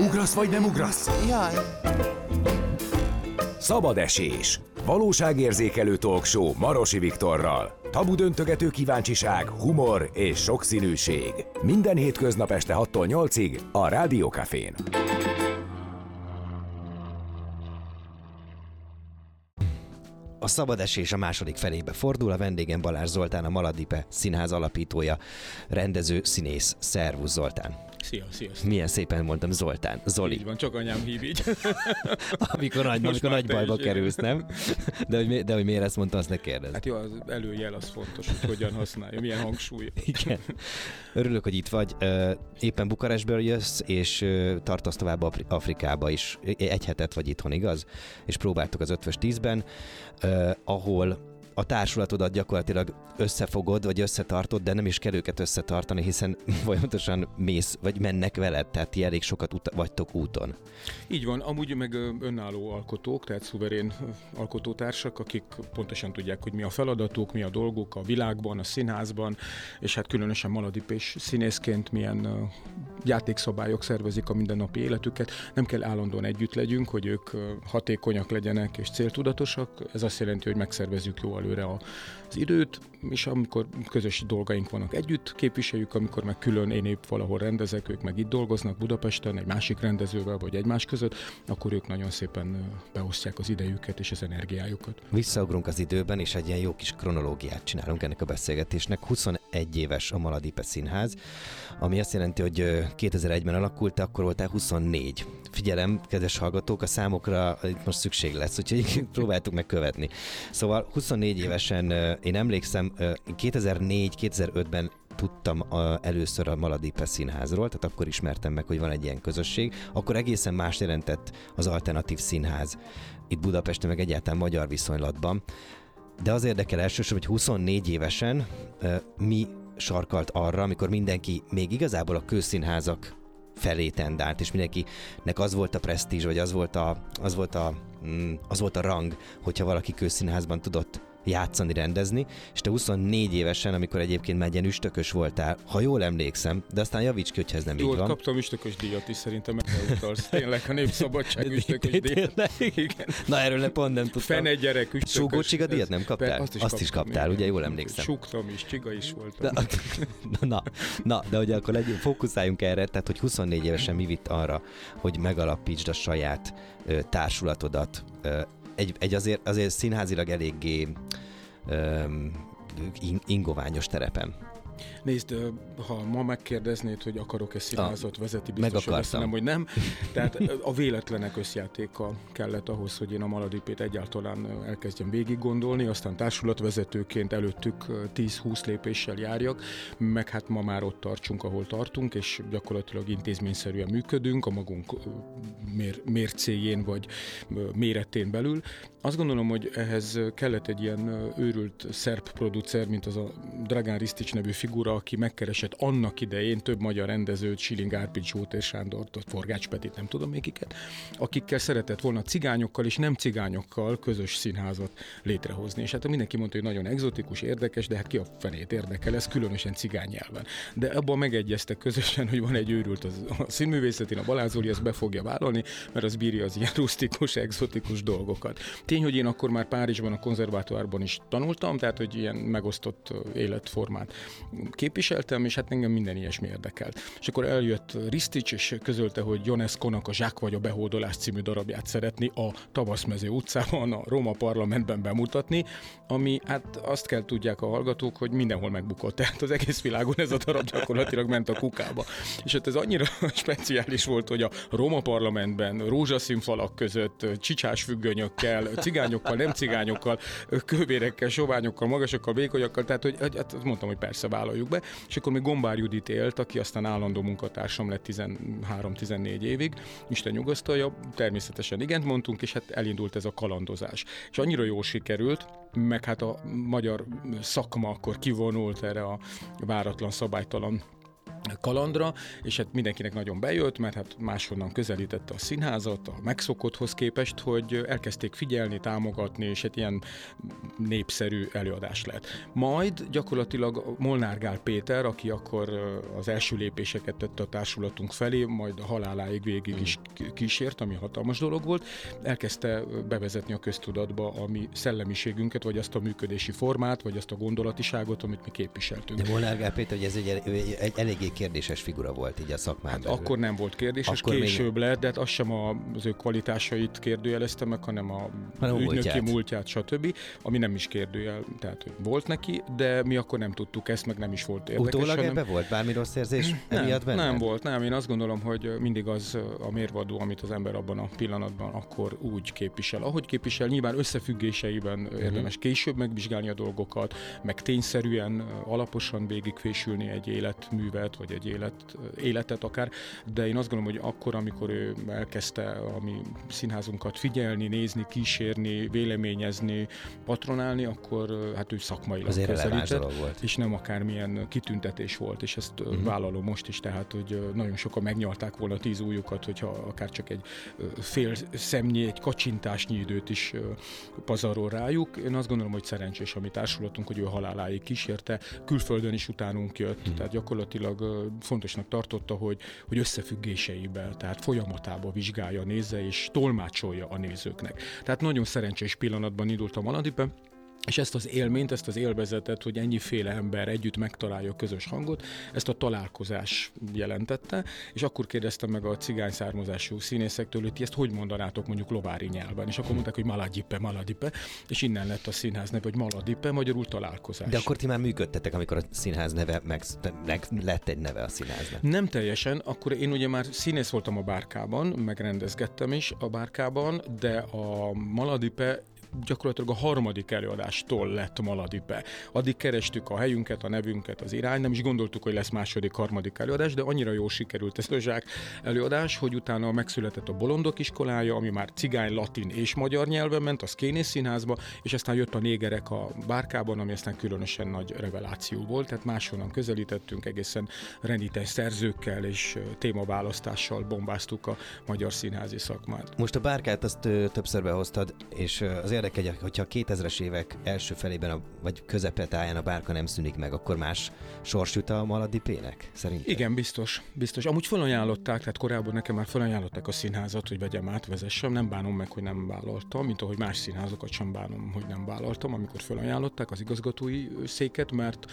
Ugrasz vagy nem ugrasz? Jaj. Szabad esés. Valóságérzékelő talkshow Marosi Viktorral. Tabu döntögető kíváncsiság, humor és sokszínűség. Minden hétköznap este 6-tól 8-ig a Rádiókafén. A szabad esés a második felébe fordul, a vendégem Balázs Zoltán, a Maladipe színház alapítója, rendező, színész. Szervusz Zoltán! Szia, szia. Milyen szépen mondtam Zoltán. Zoli. Így van, csak anyám hív így. amikor nagy, amikor nagy bajba kerülsz, nem? De hogy, de hogy miért ezt mondtam, azt ne kérdezz. Hát jó, az előjel az fontos, hogy hogyan használja, milyen hangsúly. Igen. Örülök, hogy itt vagy. Éppen Bukarestből jössz, és tartasz tovább Afrikába is. Egy hetet vagy itthon, igaz? És próbáltuk az ötvös tízben, ahol a társulatodat gyakorlatilag összefogod, vagy összetartod, de nem is kell őket összetartani, hiszen folyamatosan mész, vagy mennek veled, tehát ti elég sokat ut- vagytok úton. Így van, amúgy meg önálló alkotók, tehát szuverén alkotótársak, akik pontosan tudják, hogy mi a feladatuk, mi a dolguk a világban, a színházban, és hát különösen maladipés színészként milyen játékszabályok szervezik a mindennapi életüket. Nem kell állandóan együtt legyünk, hogy ők hatékonyak legyenek és céltudatosak. Ez azt jelenti, hogy megszervezzük jól előre az időt, és amikor közös dolgaink vannak együtt, képviseljük, amikor meg külön én épp valahol rendezek, ők meg itt dolgoznak Budapesten, egy másik rendezővel, vagy egymás között, akkor ők nagyon szépen beosztják az idejüket és az energiájukat. Visszaugrunk az időben, és egy ilyen jó kis kronológiát csinálunk ennek a beszélgetésnek. 21 éves a Maladipe Színház, ami azt jelenti, hogy 2001-ben alakult, akkor voltál 24. Figyelem, kedves hallgatók, a számokra itt most szükség lesz, úgyhogy próbáltuk megkövetni. Szóval 24 évesen én emlékszem, 2004-2005-ben tudtam a, először a Maladipe színházról, tehát akkor ismertem meg, hogy van egy ilyen közösség. Akkor egészen más jelentett az alternatív színház itt Budapesten, meg egyáltalán magyar viszonylatban. De az érdekel elsősorban, hogy 24 évesen mi sarkalt arra, amikor mindenki még igazából a közszínházak felé tendált, és mindenkinek az volt a presztízs, vagy az volt a, az volt a, mm, az volt a rang, hogyha valaki közszínházban tudott játszani, rendezni, és te 24 évesen, amikor egyébként már ilyen üstökös voltál, ha jól emlékszem, de aztán javíts ki, hogyha ez nem jól így van. kaptam üstökös díjat is szerintem, utalsz. Tényleg a Népszabadság üstökös díjat. Igen. Na erről ne pont nem tudtam. Fene gyerek üstökös. Súgó csiga díjat nem kaptál? Azt is, azt is kaptál, ugye jól emlékszem. Súgtam is, csiga is voltam. Na, na, na, de ugye akkor legyünk, fókuszáljunk erre, tehát hogy 24 évesen mi vitt arra, hogy megalapítsd a saját ö, társulatodat, ö, egy, egy azért, azért színházilag eléggé um, ingoványos terepen. Nézd, ha ma megkérdeznéd, hogy akarok-e színházat vezeti, biztos, hogy nem, hogy nem. Tehát a véletlenek összjátéka kellett ahhoz, hogy én a Maladipét egyáltalán elkezdjem végig gondolni, aztán társulatvezetőként előttük 10-20 lépéssel járjak, meg hát ma már ott tartsunk, ahol tartunk, és gyakorlatilag intézményszerűen működünk a magunk mér, mércéjén vagy méretén belül. Azt gondolom, hogy ehhez kellett egy ilyen őrült szerb producer, mint az a Dragán Ristics nevű figura, aki megkeresett annak idején több magyar rendezőt, Siling Árpid, Zsótér Sándort, Forgács Petit, nem tudom még kiket, akikkel szeretett volna cigányokkal és nem cigányokkal közös színházat létrehozni. És hát mindenki mondta, hogy nagyon egzotikus, érdekes, de hát ki a fenét érdekel, ez különösen cigány nyelven. De abban megegyeztek közösen, hogy van egy őrült az, a színművészetén, a Balázoli ezt be fogja vállalni, mert az bírja az ilyen rustikus, egzotikus dolgokat. Tény, hogy én akkor már Párizsban, a konzervátorban is tanultam, tehát hogy ilyen megosztott életformát képviseltem, és hát engem minden ilyesmi érdekelt. És akkor eljött Ristics, és közölte, hogy Jonesco-nak a Zsák vagy a behódolás című darabját szeretni a Tavaszmező utcában, a Róma parlamentben bemutatni, ami hát azt kell tudják a hallgatók, hogy mindenhol megbukott. Tehát az egész világon ez a darab gyakorlatilag ment a kukába. És hát ez annyira speciális volt, hogy a Róma parlamentben rózsaszín falak között csicsás függönyökkel, cigányokkal, nem cigányokkal, kövérekkel, soványokkal, magasokkal, vékonyakkal, tehát hogy hát mondtam, hogy persze vállaljuk be, és akkor még Gombár Judit élt, aki aztán állandó munkatársam lett 13-14 évig, Isten nyugasztalja, természetesen igent mondtunk, és hát elindult ez a kalandozás. És annyira jól sikerült, meg hát a magyar szakma akkor kivonult erre a váratlan, szabálytalan kalandra, és hát mindenkinek nagyon bejött, mert hát máshonnan közelítette a színházat, a megszokotthoz képest, hogy elkezdték figyelni, támogatni, és hát ilyen népszerű előadás lett. Majd gyakorlatilag Molnár Gál Péter, aki akkor az első lépéseket tette a társulatunk felé, majd a haláláig végig is kísért, ami hatalmas dolog volt, elkezdte bevezetni a köztudatba a mi szellemiségünket, vagy azt a működési formát, vagy azt a gondolatiságot, amit mi képviseltünk. De Molnár Gál Péter, hogy ez egy, egy eléggé kérdéses figura volt így a szakmában. Hát akkor nem volt kérdéses, akkor később még... lett, de hát az sem az ő kvalitásait kérdőjelezte meg, hanem a hanem ügynöki múltját. múltját, stb. Ami nem is kérdőjel, tehát hogy volt neki, de mi akkor nem tudtuk ezt, meg nem is volt érdekes. Utólag hanem... ebbe volt bármi rossz érzés nem, Nem volt, nem. Én azt gondolom, hogy mindig az a mérvadó, amit az ember abban a pillanatban akkor úgy képvisel. Ahogy képvisel, nyilván összefüggéseiben uh-huh. érdemes később megvizsgálni a dolgokat, meg tényszerűen, alaposan végigfésülni egy életművet, vagy egy élet, életet akár, de én azt gondolom, hogy akkor, amikor ő elkezdte a mi színházunkat figyelni, nézni, kísérni, véleményezni, patronálni, akkor hát ő szakmailag Azért közelített, volt. és nem akármilyen kitüntetés volt, és ezt uh-huh. vállalom most is, tehát, hogy nagyon sokan megnyalták volna tíz újukat, hogyha akár csak egy fél szemnyi, egy kacsintásnyi időt is pazarol rájuk. Én azt gondolom, hogy szerencsés a mi társulatunk, hogy ő haláláig kísérte, külföldön is utánunk jött, uh-huh. tehát gyakorlatilag fontosnak tartotta, hogy, hogy összefüggéseiben, tehát folyamatába vizsgálja, nézze és tolmácsolja a nézőknek. Tehát nagyon szerencsés pillanatban indult a Maladipe, és ezt az élményt, ezt az élvezetet, hogy ennyiféle ember együtt megtalálja a közös hangot, ezt a találkozás jelentette, és akkor kérdeztem meg a cigány származású színészektől, hogy ti ezt hogy mondanátok mondjuk lovári nyelven, és akkor mondták, hogy maladipe, maladipe, és innen lett a színház neve, hogy maladipe, magyarul találkozás. De akkor ti már működtetek, amikor a színház neve meg, meg lett egy neve a színháznak. Nem teljesen, akkor én ugye már színész voltam a bárkában, megrendezgettem is a bárkában, de a maladipe gyakorlatilag a harmadik előadástól lett Maladipe. Addig kerestük a helyünket, a nevünket, az irány, nem is gondoltuk, hogy lesz második, harmadik előadás, de annyira jól sikerült ez a zsák előadás, hogy utána megszületett a Bolondok iskolája, ami már cigány, latin és magyar nyelven ment, a Kénész színházba, és aztán jött a négerek a bárkában, ami aztán különösen nagy reveláció volt, tehát máshonnan közelítettünk, egészen renites szerzőkkel és témaválasztással bombáztuk a magyar színházi szakmát. Most a bárkát azt többször behoztad, és azért érdekel, hogyha a 2000-es évek első felében, a, vagy közepetáján a bárka nem szűnik meg, akkor más sors jut a Maladipének, szerintem? Igen, biztos. biztos. Amúgy felajánlották, tehát korábban nekem már felajánlották a színházat, hogy vegyem át, vezessem. Nem bánom meg, hogy nem vállaltam, mint ahogy más színházokat sem bánom, hogy nem vállaltam, amikor felajánlották az igazgatói széket, mert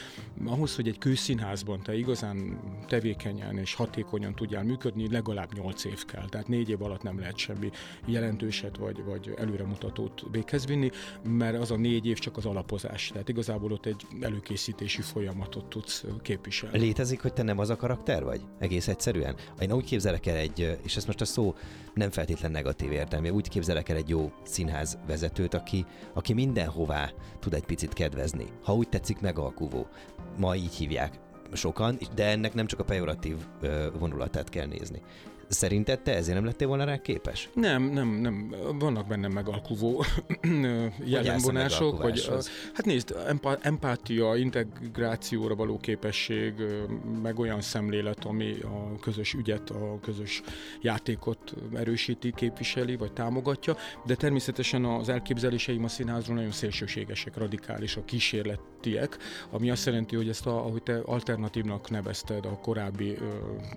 ahhoz, hogy egy kőszínházban te igazán tevékenyen és hatékonyan tudjál működni, legalább 8 év kell. Tehát négy év alatt nem lehet semmi jelentőset vagy, vagy előremutatót véghez véghez vinni, mert az a négy év csak az alapozás. Tehát igazából ott egy előkészítési folyamatot tudsz képviselni. Létezik, hogy te nem az a karakter vagy? Egész egyszerűen? Én úgy képzelek el egy, és ez most a szó nem feltétlen negatív értelmű, úgy képzelek el egy jó színház vezetőt, aki, aki mindenhová tud egy picit kedvezni. Ha úgy tetszik, megalkuvó. Ma így hívják sokan, de ennek nem csak a pejoratív vonulatát kell nézni. Szerinted te ezért nem lettél volna rá képes? Nem, nem, nem. Vannak bennem megalkuvó jellemvonások. Hogy, hát nézd, empátia, integrációra való képesség, meg olyan szemlélet, ami a közös ügyet, a közös játékot erősíti, képviseli, vagy támogatja, de természetesen az elképzeléseim a színházról nagyon szélsőségesek, radikálisak, kísérletiek, ami azt jelenti, hogy ezt, a, ahogy te alternatívnak nevezted, a korábbi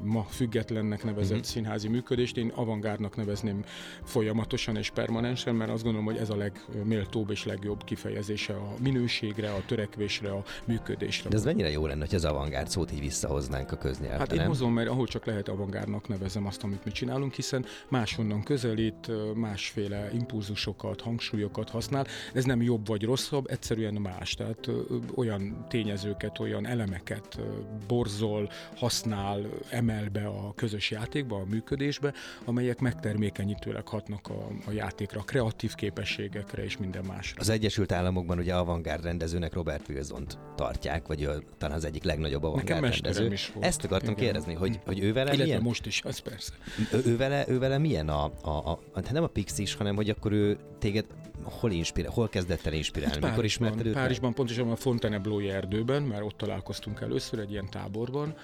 ma függetlennek nevezett uh-huh. Színházi működést, én avantgárdnak nevezném folyamatosan és permanensen, mert azt gondolom, hogy ez a legméltóbb és legjobb kifejezése a minőségre, a törekvésre, a működésre. De ez mennyire jó lenne, hogy az avantgárd szót így visszahoznánk a köznyelvbe, Hát én hozom, mert ahol csak lehet avantgárdnak nevezem azt, amit mi csinálunk, hiszen máshonnan közelít, másféle impulzusokat, hangsúlyokat használ. Ez nem jobb vagy rosszabb, egyszerűen más. Tehát olyan tényezőket, olyan elemeket borzol, használ, emel be a közös játékba, a működésbe, amelyek megtermékenyítőleg hatnak a, a játékra, a kreatív képességekre és minden másra. Az Egyesült Államokban ugye avantgárd rendezőnek Robert wilson tartják, vagy ő, talán az egyik legnagyobb avantgárd rendező. Is volt. Ezt akartam Igen. kérdezni, hogy, hogy ő vele Illetve milyen? most is, az persze. Ő, ő, vele, ő vele milyen a, a, a, hát nem a Pixis, hanem hogy akkor ő téged hol, inspirál, hol kezdett el inspirálni? Hát Mikor ismerted őt? Párizsban, pontosan a Fontainebleau erdőben, mert ott találkoztunk először egy ilyen táborban,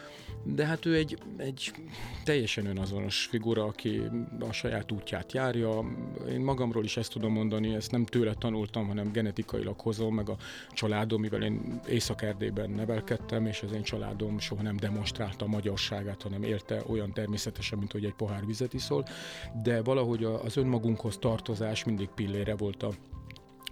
de hát ő egy, egy teljesen önazonos figura, aki a saját útját járja. Én magamról is ezt tudom mondani, ezt nem tőle tanultam, hanem genetikailag hozom, meg a családom, mivel én Észak-Erdélyben nevelkedtem, és az én családom soha nem demonstrálta a magyarságát, hanem élte olyan természetesen, mint hogy egy pohár vizet iszol, de valahogy az önmagunkhoz tartozás mindig pillére volt a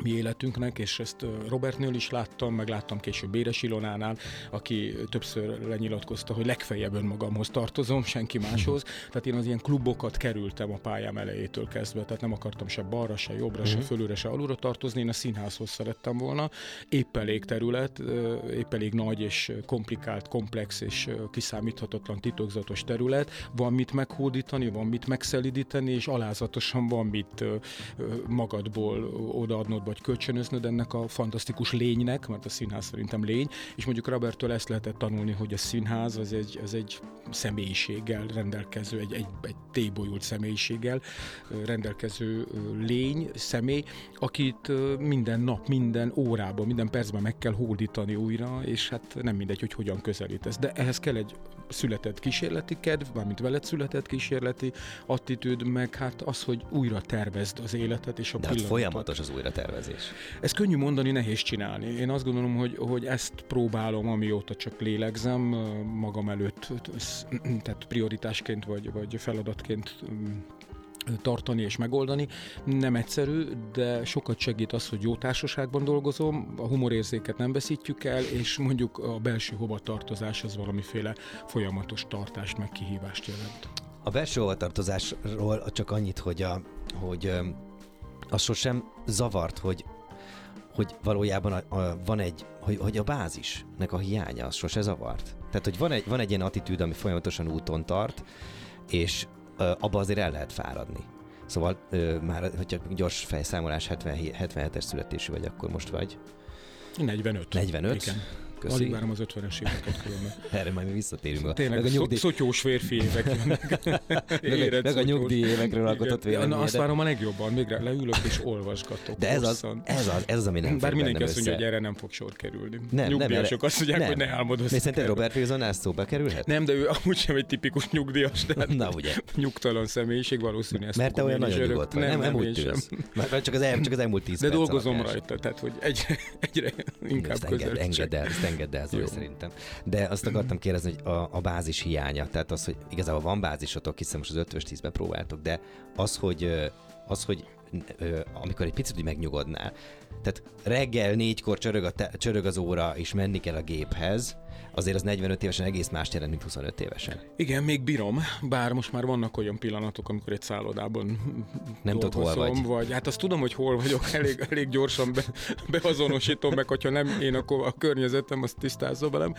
mi életünknek, és ezt Robertnél is láttam, meg láttam később Béres Ilonánál, aki többször lenyilatkozta, hogy legfeljebb önmagamhoz tartozom, senki máshoz. Tehát én az ilyen klubokat kerültem a pályám elejétől kezdve, tehát nem akartam se balra, se jobbra, se mhm. fölülre, se alulra tartozni, én a színházhoz szerettem volna. Épp elég terület, épp elég nagy és komplikált, komplex és kiszámíthatatlan, titokzatos terület. Van mit meghódítani, van mit megszelidíteni, és alázatosan van mit magadból odaadnod vagy kölcsönöznöd ennek a fantasztikus lénynek, mert a színház szerintem lény, és mondjuk Robertől ezt lehetett tanulni, hogy a színház az egy, az egy személyiséggel rendelkező, egy, egy, egy tébolyult személyiséggel rendelkező lény, személy, akit minden nap, minden órában, minden percben meg kell hódítani újra, és hát nem mindegy, hogy hogyan közelítesz. De ehhez kell egy született kísérleti kedv, mármint veled született kísérleti attitűd, meg hát az, hogy újra tervezd az életet és a De hát folyamatos az újra tervezés. Ez könnyű mondani, nehéz csinálni. Én azt gondolom, hogy, hogy ezt próbálom, amióta csak lélegzem magam előtt, tehát prioritásként vagy, vagy feladatként tartani és megoldani. Nem egyszerű, de sokat segít az, hogy jó társaságban dolgozom, a humorérzéket nem veszítjük el, és mondjuk a belső hovatartozás az valamiféle folyamatos tartást, meg kihívást jelent. A belső hovatartozásról csak annyit, hogy, a, hogy az sosem zavart, hogy hogy valójában a, a, van egy, hogy, hogy a bázisnek a hiánya, az sose zavart. Tehát, hogy van egy, van egy ilyen attitűd, ami folyamatosan úton tart, és abba azért el lehet fáradni. Szóval ö, már, hogyha gyors fejszámolás 77, 77-es születésű vagy, akkor most vagy? 45. 45? Igen. Köszi. Alig várom az 50-es éveket különben. Erre majd mi visszatérünk. Tényleg, meg a nyugdíj... szotyós férfi évek jönnek. meg, meg a nyugdíj évekről alkotott véleményed. Na, azt várom a legjobban, még leülök és olvasgatok. De ez az, ez az, ez az, ami nem Bár mindenki azt mondja, hogy erre nem fog sor kerülni. Nem, Nyugdíjasok azt mondják, nem. hogy ne álmodozz. Mi szerinted Robert Wilson ezt szóba kerülhet? Nem, de ő amúgy sem egy tipikus nyugdíjas, de Na, ugye. nyugtalan személyiség valószínűleg. Mert te olyan nagyon nyugodt vagy. Nem, nem úgy tűz. Csak az elmúlt tíz De dolgozom rajta, tehát hogy egyre inkább közel. Engedd el, engedd el, szerintem. De azt akartam kérdezni, hogy a, a bázis hiánya, tehát az, hogy igazából van bázisotok, hiszen most az 5 tízbe próbáltok, de az, hogy az, hogy amikor egy picit megnyugodnál, tehát reggel négykor csörög, a te, csörög az óra, és menni kell a géphez, azért az 45 évesen egész más jelent, mint 25 évesen. Igen, még bírom, bár most már vannak olyan pillanatok, amikor egy szállodában nem tudod, hol vagy. vagy. Hát azt tudom, hogy hol vagyok, elég, elég gyorsan be, beazonosítom meg, hogyha nem én, akkor a környezetem azt tisztázza velem,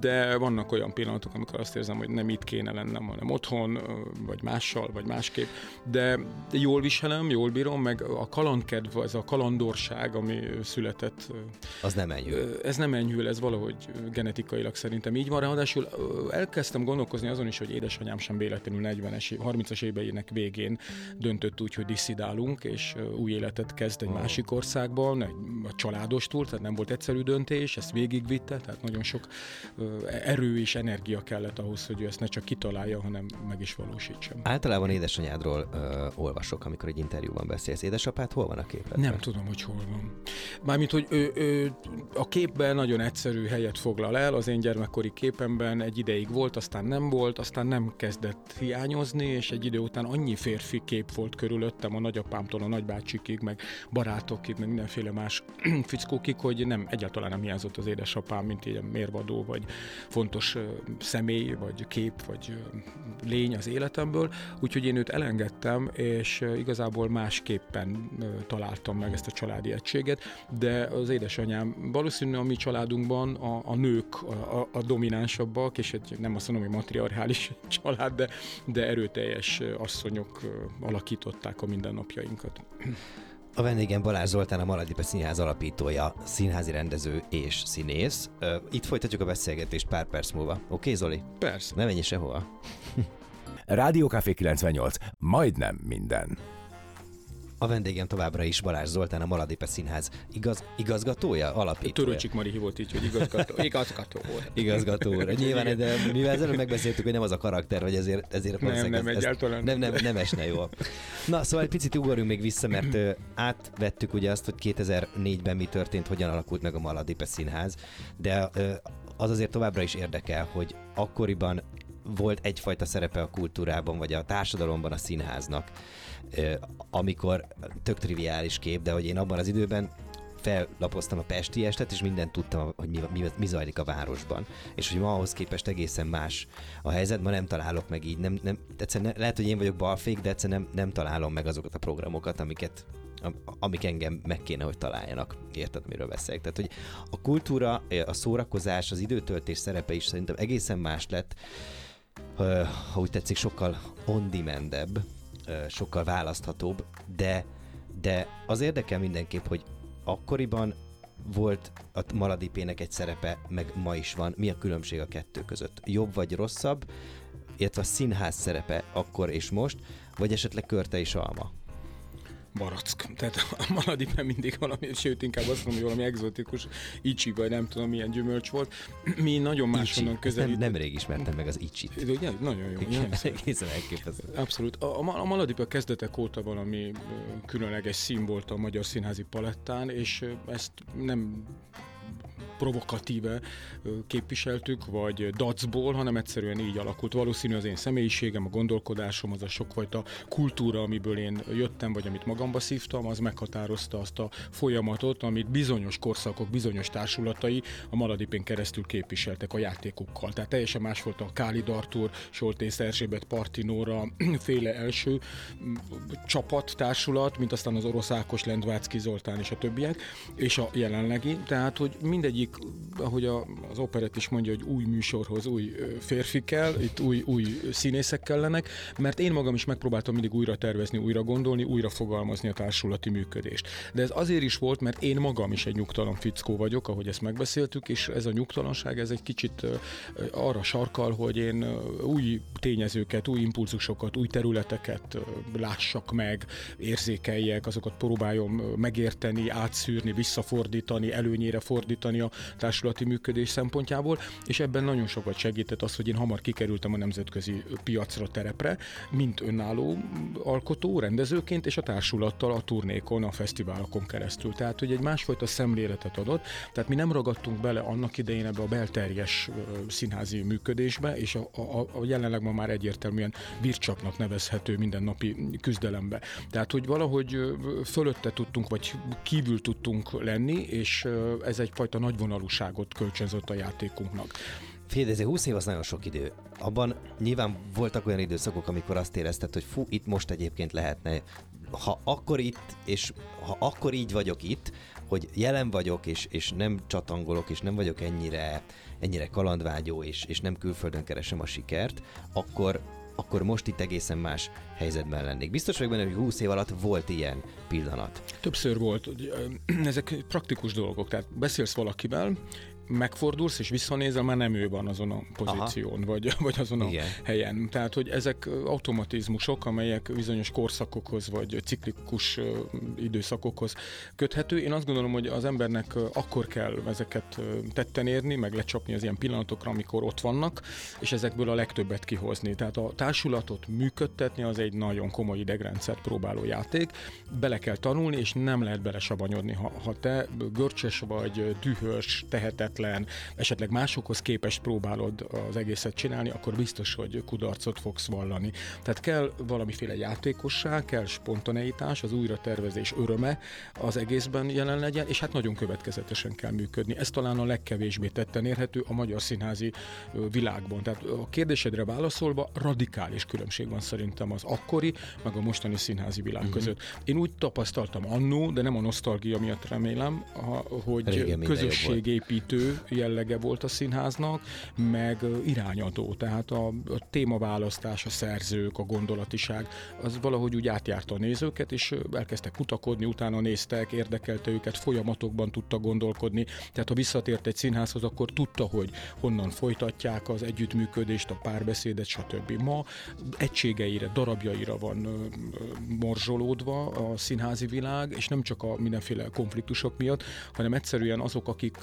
de vannak olyan pillanatok, amikor azt érzem, hogy nem itt kéne lennem, hanem otthon, vagy mással, vagy másképp, de jól viselem, jól bírom, meg a kalandkedv, ez a kalandorság, ami született. Az nem enyhül. Ez nem enyhül, ez valahogy genetikailag szerintem így van. Ráadásul elkezdtem gondolkozni azon is, hogy édesanyám sem véletlenül 40-es, 30-as éveinek végén döntött úgy, hogy diszidálunk, és új életet kezd egy oh. másik országban, egy, a családos túl, tehát nem volt egyszerű döntés, ezt végigvitte, tehát nagyon sok erő és energia kellett ahhoz, hogy ő ezt ne csak kitalálja, hanem meg is valósítsa. Általában édesanyádról ö, olvasok, amikor egy interjúban beszélsz. Édesapád hol van a képletben? Nem tudom, hogy hol van. Mármint, hogy ő, ő a képben nagyon egyszerű helyet foglal el, az én gyermekkori képemben egy ideig volt, aztán nem volt, aztán nem kezdett hiányozni, és egy idő után annyi férfi kép volt körülöttem, a nagyapámtól a nagybácsikig, meg barátokig, meg mindenféle más fickókig, hogy nem, egyáltalán nem hiányzott az édesapám, mint ilyen mérvadó, vagy fontos személy, vagy kép, vagy lény az életemből, úgyhogy én őt elengedtem, és igazából másképpen találtam meg ezt a családi egységet, de az édesanyám valószínűleg a mi családunkban a, a nők a, a dominánsabbak, és egy, nem azt mondom, hogy matriarchális család, de, de erőteljes asszonyok alakították a mindennapjainkat. A vendégem Balázs Zoltán, a Maladipe Színház alapítója, színházi rendező és színész. Itt folytatjuk a beszélgetést pár perc múlva. Oké, okay, Zoli? Persze. Ne menj sehova. Rádió 98. Majdnem minden. A vendégem továbbra is Balázs Zoltán, a Maladipe Színház igaz, igazgatója, alapítója. Törőcsik Mari hívott így, hogy igazgató. igazgató úr. igazgató úr. Nyilván, de mivel ezelőtt megbeszéltük, hogy nem az a karakter, hogy ezért, ezért nem, nem, ez, egyáltalán. Nem, nem, nem esne jól. Na, szóval egy picit ugorjunk még vissza, mert ö, átvettük ugye azt, hogy 2004-ben mi történt, hogyan alakult meg a Maladipe Színház, de ö, az azért továbbra is érdekel, hogy akkoriban volt egyfajta szerepe a kultúrában, vagy a társadalomban a színháznak amikor tök triviális kép, de hogy én abban az időben fellapoztam a Pesti estet, és mindent tudtam, hogy mi, mi, mi zajlik a városban. És hogy ma ahhoz képest egészen más a helyzet, ma nem találok meg így, nem, nem, egyszerűen lehet, hogy én vagyok balfék, de egyszerűen nem, nem találom meg azokat a programokat, amiket amik engem meg kéne, hogy találjanak. Érted, miről beszélek? Tehát, hogy a kultúra, a szórakozás, az időtöltés szerepe is szerintem egészen más lett, ha úgy tetszik, sokkal on-demandebb, sokkal választhatóbb, de, de az érdekel mindenképp, hogy akkoriban volt a Maladipének egy szerepe, meg ma is van. Mi a különbség a kettő között? Jobb vagy rosszabb, illetve a színház szerepe akkor és most, vagy esetleg körte és alma? Barack. Tehát a maladikben mindig valami, sőt inkább azt mondom, hogy valami exotikus icsi, vagy nem tudom milyen gyümölcs volt. Mi nagyon máshonnan közelít. Nem, nemrég ismertem meg az icsit. Ugye, nagyon jó. Egészen elképesztő. Abszolút. A, a, a Maladipa kezdetek óta valami különleges szín volt a magyar színházi palettán, és ezt nem provokatíve képviseltük, vagy dacból, hanem egyszerűen így alakult. Valószínű az én személyiségem, a gondolkodásom, az a sokfajta kultúra, amiből én jöttem, vagy amit magamba szívtam, az meghatározta azt a folyamatot, amit bizonyos korszakok, bizonyos társulatai a Maladipén keresztül képviseltek a játékukkal. Tehát teljesen más volt a Káli Dartur, Soltész Erzsébet Partinóra féle első csapat, társulat, mint aztán az orosz Ákos, Lendvácki Zoltán és a többiek, és a jelenlegi. Tehát, hogy mindegyik ahogy a, az operett is mondja, hogy új műsorhoz új férfi kell, itt új, új színészek kellenek, mert én magam is megpróbáltam mindig újra tervezni, újra gondolni, újra fogalmazni a társulati működést. De ez azért is volt, mert én magam is egy nyugtalan fickó vagyok, ahogy ezt megbeszéltük, és ez a nyugtalanság, ez egy kicsit arra sarkal, hogy én új tényezőket, új impulzusokat, új területeket lássak meg, érzékeljek, azokat próbáljam megérteni, átszűrni, visszafordítani, előnyére fordítani a társulati működés szempontjából, és ebben nagyon sokat segített az, hogy én hamar kikerültem a nemzetközi piacra, terepre, mint önálló alkotó, rendezőként, és a társulattal a turnékon, a fesztiválokon keresztül. Tehát, hogy egy másfajta szemléletet adott, tehát mi nem ragadtunk bele annak idején ebbe a belterjes színházi működésbe, és a, a, a jelenleg ma már egyértelműen bircsaknak nevezhető mindennapi küzdelembe. Tehát, hogy valahogy fölötte tudtunk, vagy kívül tudtunk lenni, és ez egyfajta nagyvonalú vonalúságot kölcsönzött a játékunknak. Fél, de 20 év az nagyon sok idő. Abban nyilván voltak olyan időszakok, amikor azt érezted, hogy fú, itt most egyébként lehetne, ha akkor itt, és ha akkor így vagyok itt, hogy jelen vagyok, és, és nem csatangolok, és nem vagyok ennyire, ennyire kalandvágyó, és, és nem külföldön keresem a sikert, akkor, akkor most itt egészen más helyzetben lennék. Biztos vagyok benne, hogy 20 év alatt volt ilyen pillanat. Többször volt. Ezek praktikus dolgok. Tehát beszélsz valakivel, megfordulsz és visszanézel, már nem ő van azon a pozíción, vagy, vagy azon a Igen. helyen. Tehát, hogy ezek automatizmusok, amelyek bizonyos korszakokhoz, vagy ciklikus időszakokhoz köthető. Én azt gondolom, hogy az embernek akkor kell ezeket tetten érni, meg lecsapni az ilyen pillanatokra, amikor ott vannak, és ezekből a legtöbbet kihozni. Tehát a társulatot működtetni az egy nagyon komoly idegrendszert próbáló játék. Bele kell tanulni, és nem lehet belesabanyodni. Ha, ha te görcsös vagy, dühös, tehetetlen, független, esetleg másokhoz képest próbálod az egészet csinálni, akkor biztos, hogy kudarcot fogsz vallani. Tehát kell valamiféle játékosság, kell spontaneitás, az újratervezés öröme az egészben jelen legyen, és hát nagyon következetesen kell működni. Ez talán a legkevésbé tetten érhető a magyar színházi világban. Tehát a kérdésedre válaszolva radikális különbség van szerintem az akkori, meg a mostani színházi világ uh-huh. között. Én úgy tapasztaltam annó, de nem a nosztalgia miatt remélem, hogy közösségépítő építő jellege volt a színháznak, meg irányadó, tehát a, a témaválasztás, a szerzők, a gondolatiság, az valahogy úgy átjárta a nézőket, és elkezdtek kutakodni, utána néztek, érdekelte őket, folyamatokban tudta gondolkodni, tehát ha visszatért egy színházhoz, akkor tudta, hogy honnan folytatják az együttműködést, a párbeszédet, stb. Ma egységeire, darabjaira van morzsolódva a színházi világ, és nem csak a mindenféle konfliktusok miatt, hanem egyszerűen azok, akik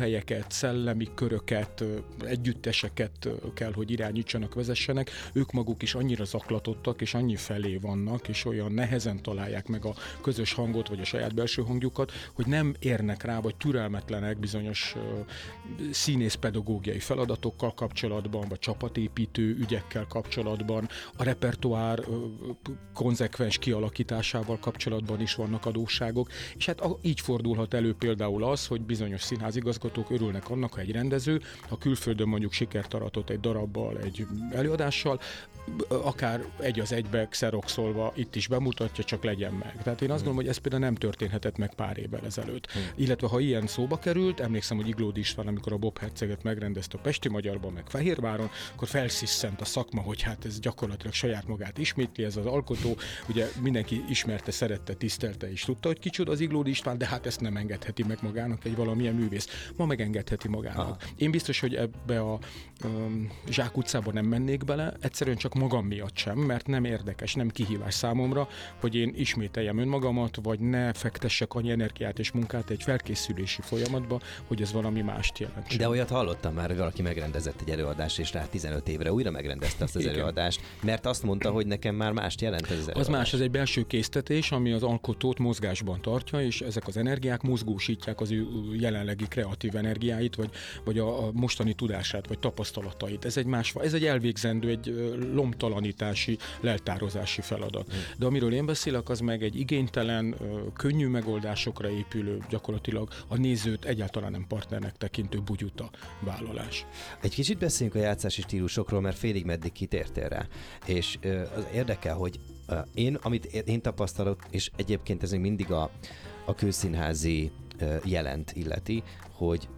műhelyeket, szellemi köröket, együtteseket kell, hogy irányítsanak, vezessenek, ők maguk is annyira zaklatottak, és annyi felé vannak, és olyan nehezen találják meg a közös hangot, vagy a saját belső hangjukat, hogy nem érnek rá, vagy türelmetlenek bizonyos színészpedagógiai feladatokkal kapcsolatban, vagy csapatépítő ügyekkel kapcsolatban, a repertoár konzekvens kialakításával kapcsolatban is vannak adósságok, és hát így fordulhat elő például az, hogy bizonyos színházigazgatók örülnek annak, ha egy rendező, ha külföldön mondjuk sikert aratott egy darabbal, egy előadással, akár egy az egybe xeroxolva itt is bemutatja, csak legyen meg. Tehát én azt gondolom, hogy ez például nem történhetett meg pár évvel ezelőtt. Hmm. Illetve ha ilyen szóba került, emlékszem, hogy Iglód István, amikor a Bob Herceget megrendezte a Pesti Magyarban, meg Fehérváron, akkor felsziszent a szakma, hogy hát ez gyakorlatilag saját magát ismétli, ez az alkotó. Ugye mindenki ismerte, szerette, tisztelte és tudta, hogy kicsoda az Iglód István, de hát ezt nem engedheti meg magának egy valamilyen művész. Ma megengedheti magának. Aha. Én biztos, hogy ebbe a um, Zsák utcába nem mennék bele, egyszerűen csak magam miatt sem, mert nem érdekes, nem kihívás számomra, hogy én ismételjem önmagamat, vagy ne fektessek annyi energiát és munkát egy felkészülési folyamatba, hogy ez valami mást jelent. De olyat hallottam már, hogy valaki megrendezett egy előadást, és rá 15 évre újra megrendezte azt az Igen. előadást, mert azt mondta, hogy nekem már mást jelent ez az előadás. Az más, ez egy belső késztetés, ami az alkotót mozgásban tartja, és ezek az energiák mozgósítják az ő jelenlegi kreatív energiáit, vagy, vagy a, a mostani tudását, vagy tapasztalatait. Ez egy más, ez egy elvégzendő, egy lomtalanítási, leltározási feladat. Hmm. De amiről én beszélek, az meg egy igénytelen, könnyű megoldásokra épülő, gyakorlatilag a nézőt egyáltalán nem partnernek tekintő bugyuta vállalás. Egy kicsit beszéljünk a játszási stílusokról, mert félig meddig kitértél rá. És az érdekel, hogy én, amit én tapasztalok, és egyébként ez még mindig a, a kőszínházi jelent illeti, hogy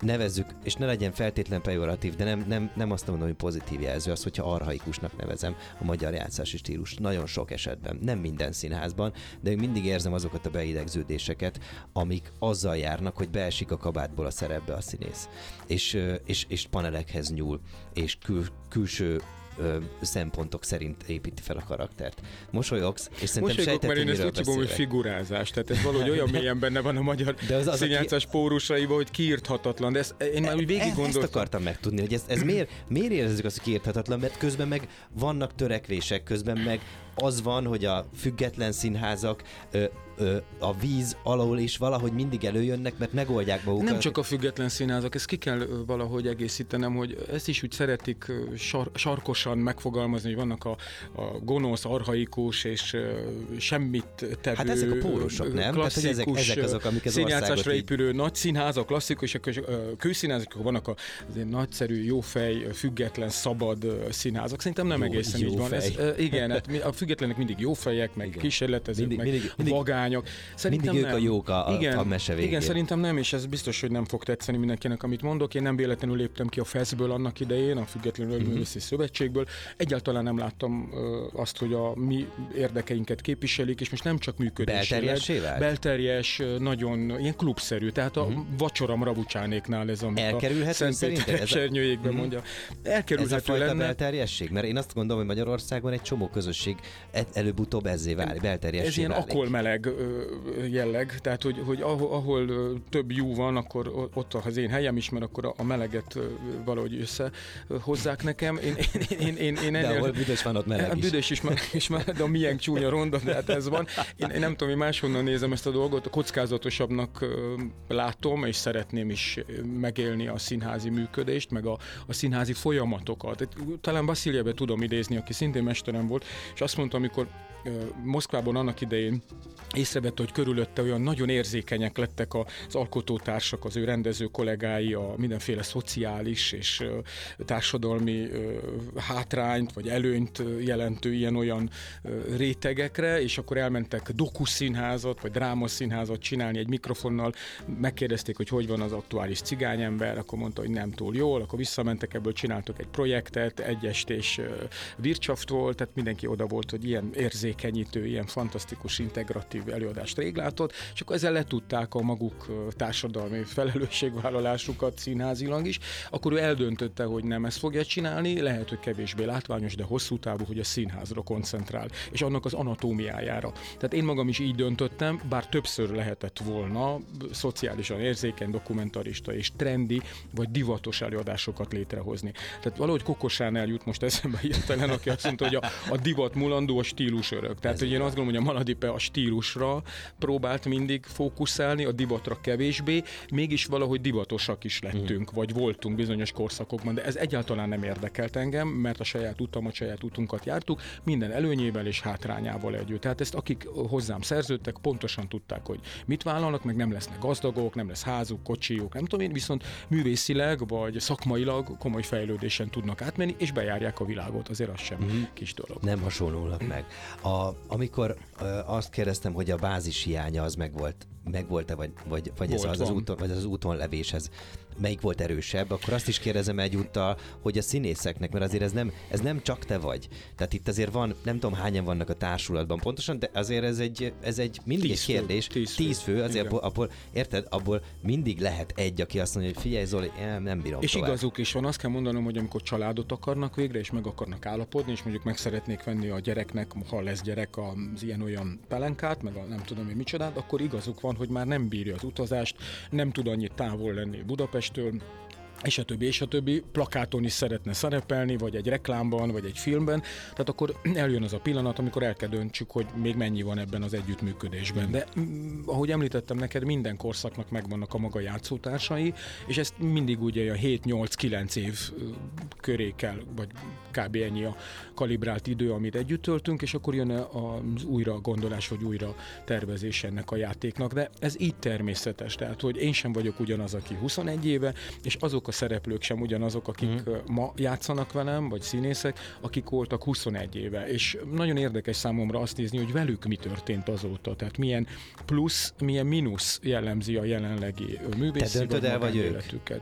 nevezzük, és ne legyen feltétlen pejoratív, de nem, nem, nem azt mondom, hogy pozitív jelző az, hogyha arhaikusnak nevezem a magyar játszási stílus. Nagyon sok esetben, nem minden színházban, de mindig érzem azokat a beidegződéseket, amik azzal járnak, hogy beesik a kabátból a szerepbe a színész, és, és, és panelekhez nyúl, és kül, külső ö, szempontok szerint építi fel a karaktert. Mosolyogsz, és szerintem Mosolygok, mert én ezt úgy hívom, hogy figurázás. Tehát ez valahogy olyan mélyen benne van a magyar de az, az színjátszás aki... pórusaiba, hogy kiírthatatlan. De ezt én már úgy végig e- gondoltam. Ezt akartam megtudni, hogy ez, ez miért, miért érezzük azt, hogy kiírthatatlan, mert közben meg vannak törekvések, közben meg az van, hogy a független színházak ö, a víz alól is valahogy mindig előjönnek, mert megoldják magukat. Nem csak a független színházak, ezt ki kell valahogy egészítenem, hogy ezt is úgy szeretik sar- sarkosan megfogalmazni, hogy vannak a, a gonosz, arhaikus és semmit tevő Hát ezek a pórusok, nem? Tehát, ezek, ezek azok, amik az színjátszásra épülő így... nagy színházak, klasszikus, kőszínházak, vannak a nagyszerű, jófej, független, szabad színházak. Szerintem nem jó, egészen jó így van. Ez, igen, hát a függetlenek mindig jó fejek, meg igen. kísérletezők, mindig, meg mindig, mindig, vagány, lányok. Szerintem Mindig nem. ők a jók a, igen, a mese végén. Igen, szerintem nem, és ez biztos, hogy nem fog tetszeni mindenkinek, amit mondok. Én nem véletlenül léptem ki a feszből annak idején, a Függetlenül uh-huh. Művészi Szövetségből. Egyáltalán nem láttam uh, azt, hogy a mi érdekeinket képviselik, és most nem csak működésileg. Belterjes, nagyon ilyen klubszerű, tehát a uh-huh. vacsora Mrabucsánéknál ez, amit Elkerülhető a Szentpéter uh-huh. mondja. Elkerülhető ez a fajta lenne. belterjesség? Mert én azt gondolom, hogy Magyarországon egy csomó közösség előbb-utóbb ezzé válik, belterjessé Ez ilyen akolmeleg jelleg, tehát hogy, hogy ahol, ahol több jú van, akkor ott az én helyem is, mert akkor a meleget valahogy összehozzák nekem. Én, én, én, én, én de ennél, ahol büdös van, ott meleg is. Büdös is, is de a milyen csúnya ronda, de hát ez van. Én, én nem tudom, hogy máshonnan nézem ezt a dolgot, a kockázatosabbnak látom, és szeretném is megélni a színházi működést, meg a, a színházi folyamatokat. Talán Vasziliebe tudom idézni, aki szintén mesterem volt, és azt mondta, amikor Moszkvában annak idején észrevette, hogy körülötte olyan nagyon érzékenyek lettek az alkotótársak, az ő rendező kollégái a mindenféle szociális és társadalmi hátrányt vagy előnyt jelentő ilyen-olyan rétegekre, és akkor elmentek dokuszínházat vagy drámaszínházat csinálni egy mikrofonnal, megkérdezték, hogy hogy van az aktuális cigányember, akkor mondta, hogy nem túl jól, akkor visszamentek ebből, csináltak egy projektet, egy estés volt, tehát mindenki oda volt, hogy ilyen érzékenyítő, ilyen fantasztikus, integratív előadást rég látott, és akkor ezzel letudták a maguk társadalmi felelősségvállalásukat színházilag is, akkor ő eldöntötte, hogy nem ezt fogja csinálni, lehet, hogy kevésbé látványos, de hosszú távú, hogy a színházra koncentrál, és annak az anatómiájára. Tehát én magam is így döntöttem, bár többször lehetett volna szociálisan érzékeny, dokumentarista és trendi vagy divatos előadásokat létrehozni. Tehát valahogy Kokosán eljut most eszembe hirtelen, aki azt mondta, hogy a, a divat mulandó, a stílus örök. Tehát, Ez hogy én azt gondolom, hogy a Maladipe a stílusra próbált mindig fókuszálni, a divatra kevésbé, mégis valahogy divatosak is lettünk, mm. vagy voltunk bizonyos korszakokban, de ez egyáltalán nem érdekelt engem, mert a saját utam, a saját utunkat jártuk, minden előnyével és hátrányával együtt. Tehát ezt akik hozzám szerződtek, pontosan tudták, hogy mit vállalnak, meg nem lesznek gazdagok, nem lesz házuk, kocsijuk, nem tudom én, viszont művészileg vagy szakmailag komoly fejlődésen tudnak átmenni, és bejárják a világot. Azért az sem mm-hmm. kis dolog. Nem hasonlulnak meg. A, amikor ö, azt kérdeztem, hogy a bázis hiánya az megvolt, megvolt-e, vagy, vagy, vagy, ez az, az úton, vagy az úton levéshez melyik volt erősebb, akkor azt is kérdezem egyúttal, hogy a színészeknek, mert azért ez nem, ez nem csak te vagy. Tehát itt azért van, nem tudom hányan vannak a társulatban pontosan, de azért ez egy, ez egy mindig tíz egy kérdés. Fő, tíz, tíz fő, azért abból, abból, érted, abból mindig lehet egy, aki azt mondja, hogy figyelj Zoli, nem, nem bírom És tovább. igazuk is van, azt kell mondanom, hogy amikor családot akarnak végre, és meg akarnak állapodni, és mondjuk meg szeretnék venni a gyereknek, ha lesz gyerek, az ilyen-olyan pelenkát, meg a nem tudom én micsodát, akkor igazuk van, hogy már nem bírja az utazást, nem tud annyit távol lenni Budapest Stören és a többi, és a többi, plakáton is szeretne szerepelni, vagy egy reklámban, vagy egy filmben, tehát akkor eljön az a pillanat, amikor el kell döntsük, hogy még mennyi van ebben az együttműködésben. De ahogy említettem neked, minden korszaknak megvannak a maga játszótársai, és ezt mindig ugye a 7-8-9 év köré kell, vagy kb. ennyi a kalibrált idő, amit együtt töltünk, és akkor jön az újra gondolás, vagy újra tervezés ennek a játéknak. De ez így természetes, tehát hogy én sem vagyok ugyanaz, aki 21 éve, és azok a szereplők sem ugyanazok, akik mm. ma játszanak velem, vagy színészek, akik voltak 21 éve. És nagyon érdekes számomra azt nézni, hogy velük mi történt azóta. Tehát milyen plusz, milyen mínusz jellemzi a jelenlegi művészi Te el, vagy életüket.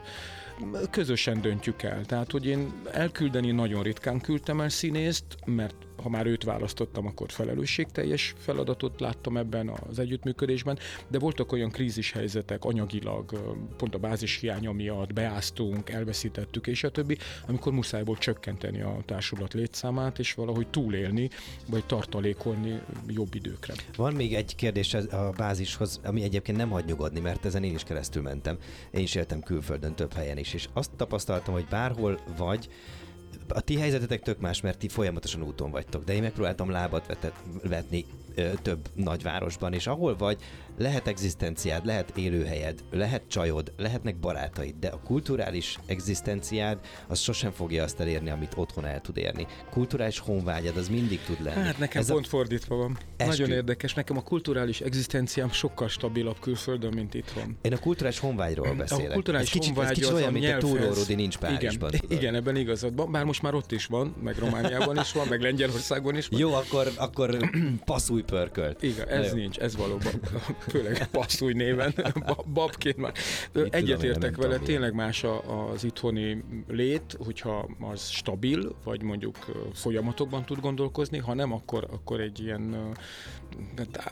Közösen döntjük el. Tehát, hogy én elküldeni nagyon ritkán küldtem el színészt, mert ha már őt választottam, akkor felelősségteljes feladatot láttam ebben az együttműködésben, de voltak olyan krízis helyzetek anyagilag, pont a bázis hiánya miatt beáztunk, elveszítettük és a többi, amikor muszáj volt csökkenteni a társulat létszámát, és valahogy túlélni, vagy tartalékolni jobb időkre. Van még egy kérdés a bázishoz, ami egyébként nem hagy nyugodni, mert ezen én is keresztül mentem. Én is éltem külföldön több helyen is, és azt tapasztaltam, hogy bárhol vagy, a ti helyzetetek tök más, mert ti folyamatosan úton vagytok, de én megpróbáltam lábat vetet, vetni ö, több nagyvárosban, és ahol vagy, lehet egzisztenciád, lehet élőhelyed, lehet csajod, lehetnek barátaid, de a kulturális egzisztenciád az sosem fogja azt elérni, amit otthon el tud érni. Kulturális honvágyad az mindig tud lenni. Hát nekem Ez pont a... fordítva van. Eskü. Nagyon érdekes, nekem a kulturális egzisztenciám sokkal stabilabb külföldön, mint itthon. Én a kulturális honvágyról beszélek. A kulturális ez kicsit, honvágy ez kicsit olyan, mint a túlórudi nincs Párizsban. Igen, igen, ebben igazad van, bár most már ott is van, meg Romániában is van, meg Lengyelországban is van. Jó, akkor, akkor passzúj pörkölt. Igen, ez nincs, ez valóban főleg passzúj néven, babként már. Egyetértek vele, tényleg más az itthoni lét, hogyha az stabil, vagy mondjuk folyamatokban tud gondolkozni, ha nem, akkor, akkor egy ilyen,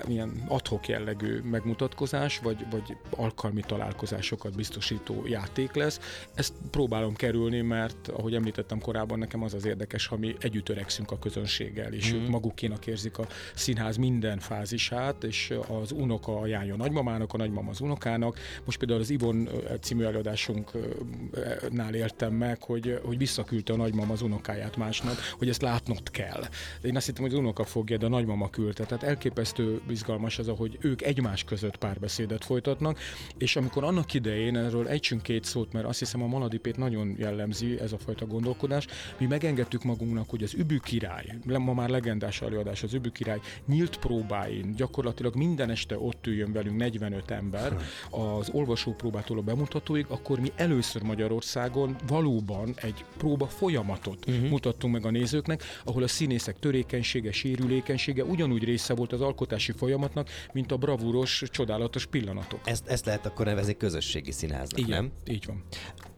ilyen adhok jellegű megmutatkozás, vagy, vagy alkalmi találkozásokat biztosító játék lesz. Ezt próbálom kerülni, mert ahogy említettem korábban, nekem az az érdekes, ha mi együtt öregszünk a közönséggel, és mm. ők magukénak érzik a színház minden fázisát, és az unoka, ajánlja a nagymamának, a nagymama az unokának. Most például az Ivon című előadásunknál éltem meg, hogy, hogy visszaküldte a nagymama az unokáját másnap, hogy ezt látnod kell. De én azt hittem, hogy az unoka fogja, de a nagymama küldte. Tehát elképesztő izgalmas az, ahogy ők egymás között párbeszédet folytatnak, és amikor annak idején erről együnk két szót, mert azt hiszem a Maladipét nagyon jellemzi ez a fajta gondolkodás, mi megengedtük magunknak, hogy az Übű király, ma már legendás előadás, az Übű király nyílt próbáin, gyakorlatilag minden este ott üljön velünk 45 ember, az olvasópróbától a bemutatóig, akkor mi először Magyarországon valóban egy próba folyamatot uh-huh. mutattunk meg a nézőknek, ahol a színészek törékenysége, sérülékenysége ugyanúgy része volt az alkotási folyamatnak, mint a bravúros, csodálatos pillanatok. Ezt, ezt lehet akkor nevezni közösségi színháznak, Igen, nem? így van.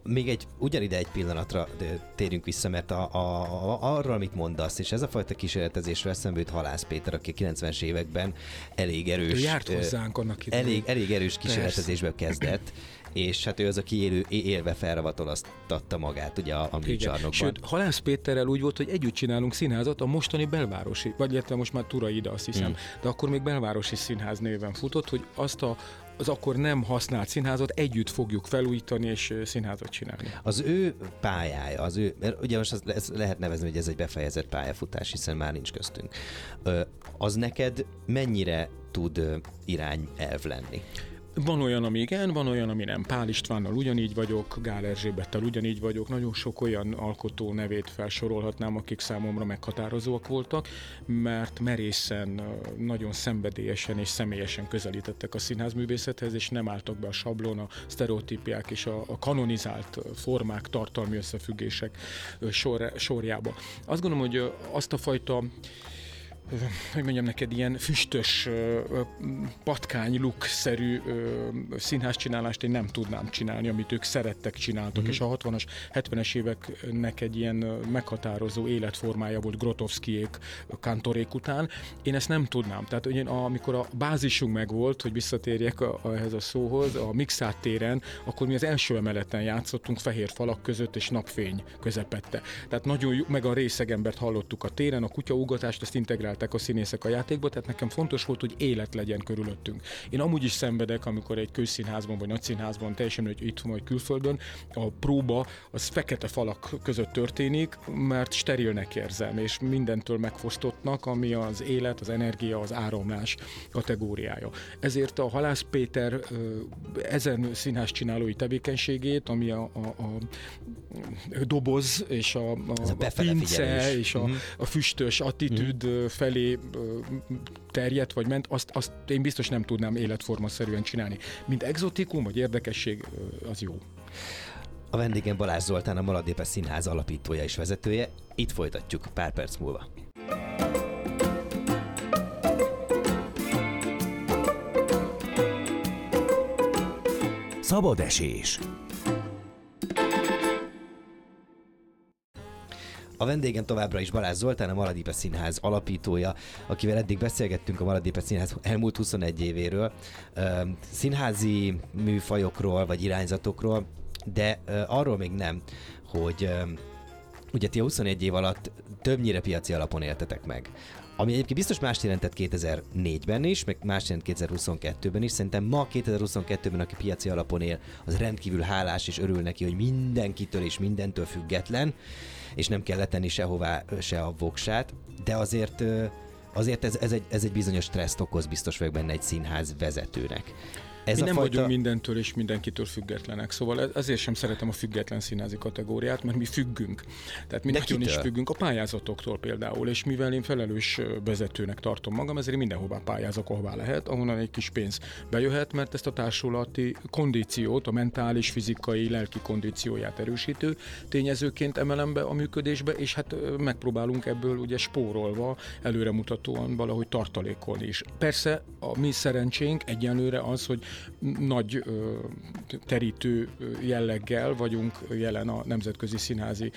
Még egy, ugyanide egy pillanatra térjünk vissza, mert a, a, a, arra, amit mondasz, és ez a fajta kísérletezésről eszembe jut Halász Péter, aki 90-es években elég erős... Ő járt hozzánk annak idején. Elég, elég erős kísérletezésbe kezdett, és hát ő az, aki élő, élve felravatolaztatta magát ugye a, a műcsarnokban. Sőt, Halász Péterrel úgy volt, hogy együtt csinálunk színházat a mostani belvárosi, vagy illetve most már Ida, azt hiszem, mm. de akkor még belvárosi színház néven futott, hogy azt a az akkor nem használt színházat együtt fogjuk felújítani és színházat csinálni. Az ő pályája, az ő, mert ugye most ez lehet nevezni, hogy ez egy befejezett pályafutás, hiszen már nincs köztünk. Az neked mennyire tud irányelv lenni? Van olyan, ami igen, van olyan, ami nem. Pál Istvánnal ugyanígy vagyok, Gál Erzsébettel ugyanígy vagyok, nagyon sok olyan alkotó nevét felsorolhatnám, akik számomra meghatározóak voltak, mert merészen, nagyon szenvedélyesen és személyesen közelítettek a színházművészethez, és nem álltak be a sablon, a sztereotípiák és a, a kanonizált formák, tartalmi összefüggések sor, sorjába. Azt gondolom, hogy azt a fajta hogy mondjam neked, ilyen füstös, patkány look-szerű színházcsinálást én nem tudnám csinálni, amit ők szerettek, csináltak, mm-hmm. és a 60-as, 70-es éveknek egy ilyen meghatározó életformája volt Grotowskiék, Kantorék után. Én ezt nem tudnám. Tehát én, amikor a bázisunk meg volt, hogy visszatérjek a, a, ehhez a szóhoz, a Mixát téren, akkor mi az első emeleten játszottunk fehér falak között és napfény közepette. Tehát nagyon meg a részegembert hallottuk a téren, a kutyaugatást, azt integrált integrálták a színészek a játékba, tehát nekem fontos volt, hogy élet legyen körülöttünk. Én amúgy is szenvedek, amikor egy közszínházban vagy nagyszínházban, teljesen hogy itt vagy külföldön, a próba az fekete falak között történik, mert sterilnek érzem, és mindentől megfosztottnak, ami az élet, az energia, az áramlás kategóriája. Ezért a Halász Péter ezen színház csinálói tevékenységét, ami a, a, a doboz és a, a, a pince és a, uh-huh. a füstös attitűd uh-huh felé terjedt vagy ment, azt, azt én biztos nem tudnám életformaszerűen csinálni. Mint exotikum vagy érdekesség, az jó. A vendégem Balázs Zoltán, a Maladépe Színház alapítója és vezetője. Itt folytatjuk pár perc múlva. Szabad esés. A vendégem továbbra is Balázs Zoltán, a Maladípe Színház alapítója, akivel eddig beszélgettünk a Maladípe Színház elmúlt 21 évéről, színházi műfajokról vagy irányzatokról, de arról még nem, hogy ugye ti 21 év alatt többnyire piaci alapon éltetek meg. Ami egyébként biztos más jelentett 2004-ben is, meg más jelent 2022-ben is. Szerintem ma 2022-ben, aki piaci alapon él, az rendkívül hálás és örül neki, hogy mindenkitől és mindentől független és nem kell letenni sehová se a voksát, de azért azért ez, ez, egy, ez egy bizonyos stresszt okoz, biztos vagyok benne egy színház vezetőnek. Ez mi nem fajta... vagyunk mindentől és mindenkitől függetlenek, szóval ezért sem szeretem a független színházi kategóriát, mert mi függünk. Tehát mi De nagyon kitől? is függünk a pályázatoktól például, és mivel én felelős vezetőnek tartom magam, ezért mindenhová pályázok, ahová lehet, ahonnan egy kis pénz bejöhet, mert ezt a társulati kondíciót, a mentális, fizikai, lelki kondícióját erősítő tényezőként emelem be a működésbe, és hát megpróbálunk ebből ugye spórolva, előremutatóan valahogy tartalékolni is. Persze a mi szerencsénk egyenlőre az, hogy nagy terítő jelleggel vagyunk jelen a nemzetközi színházi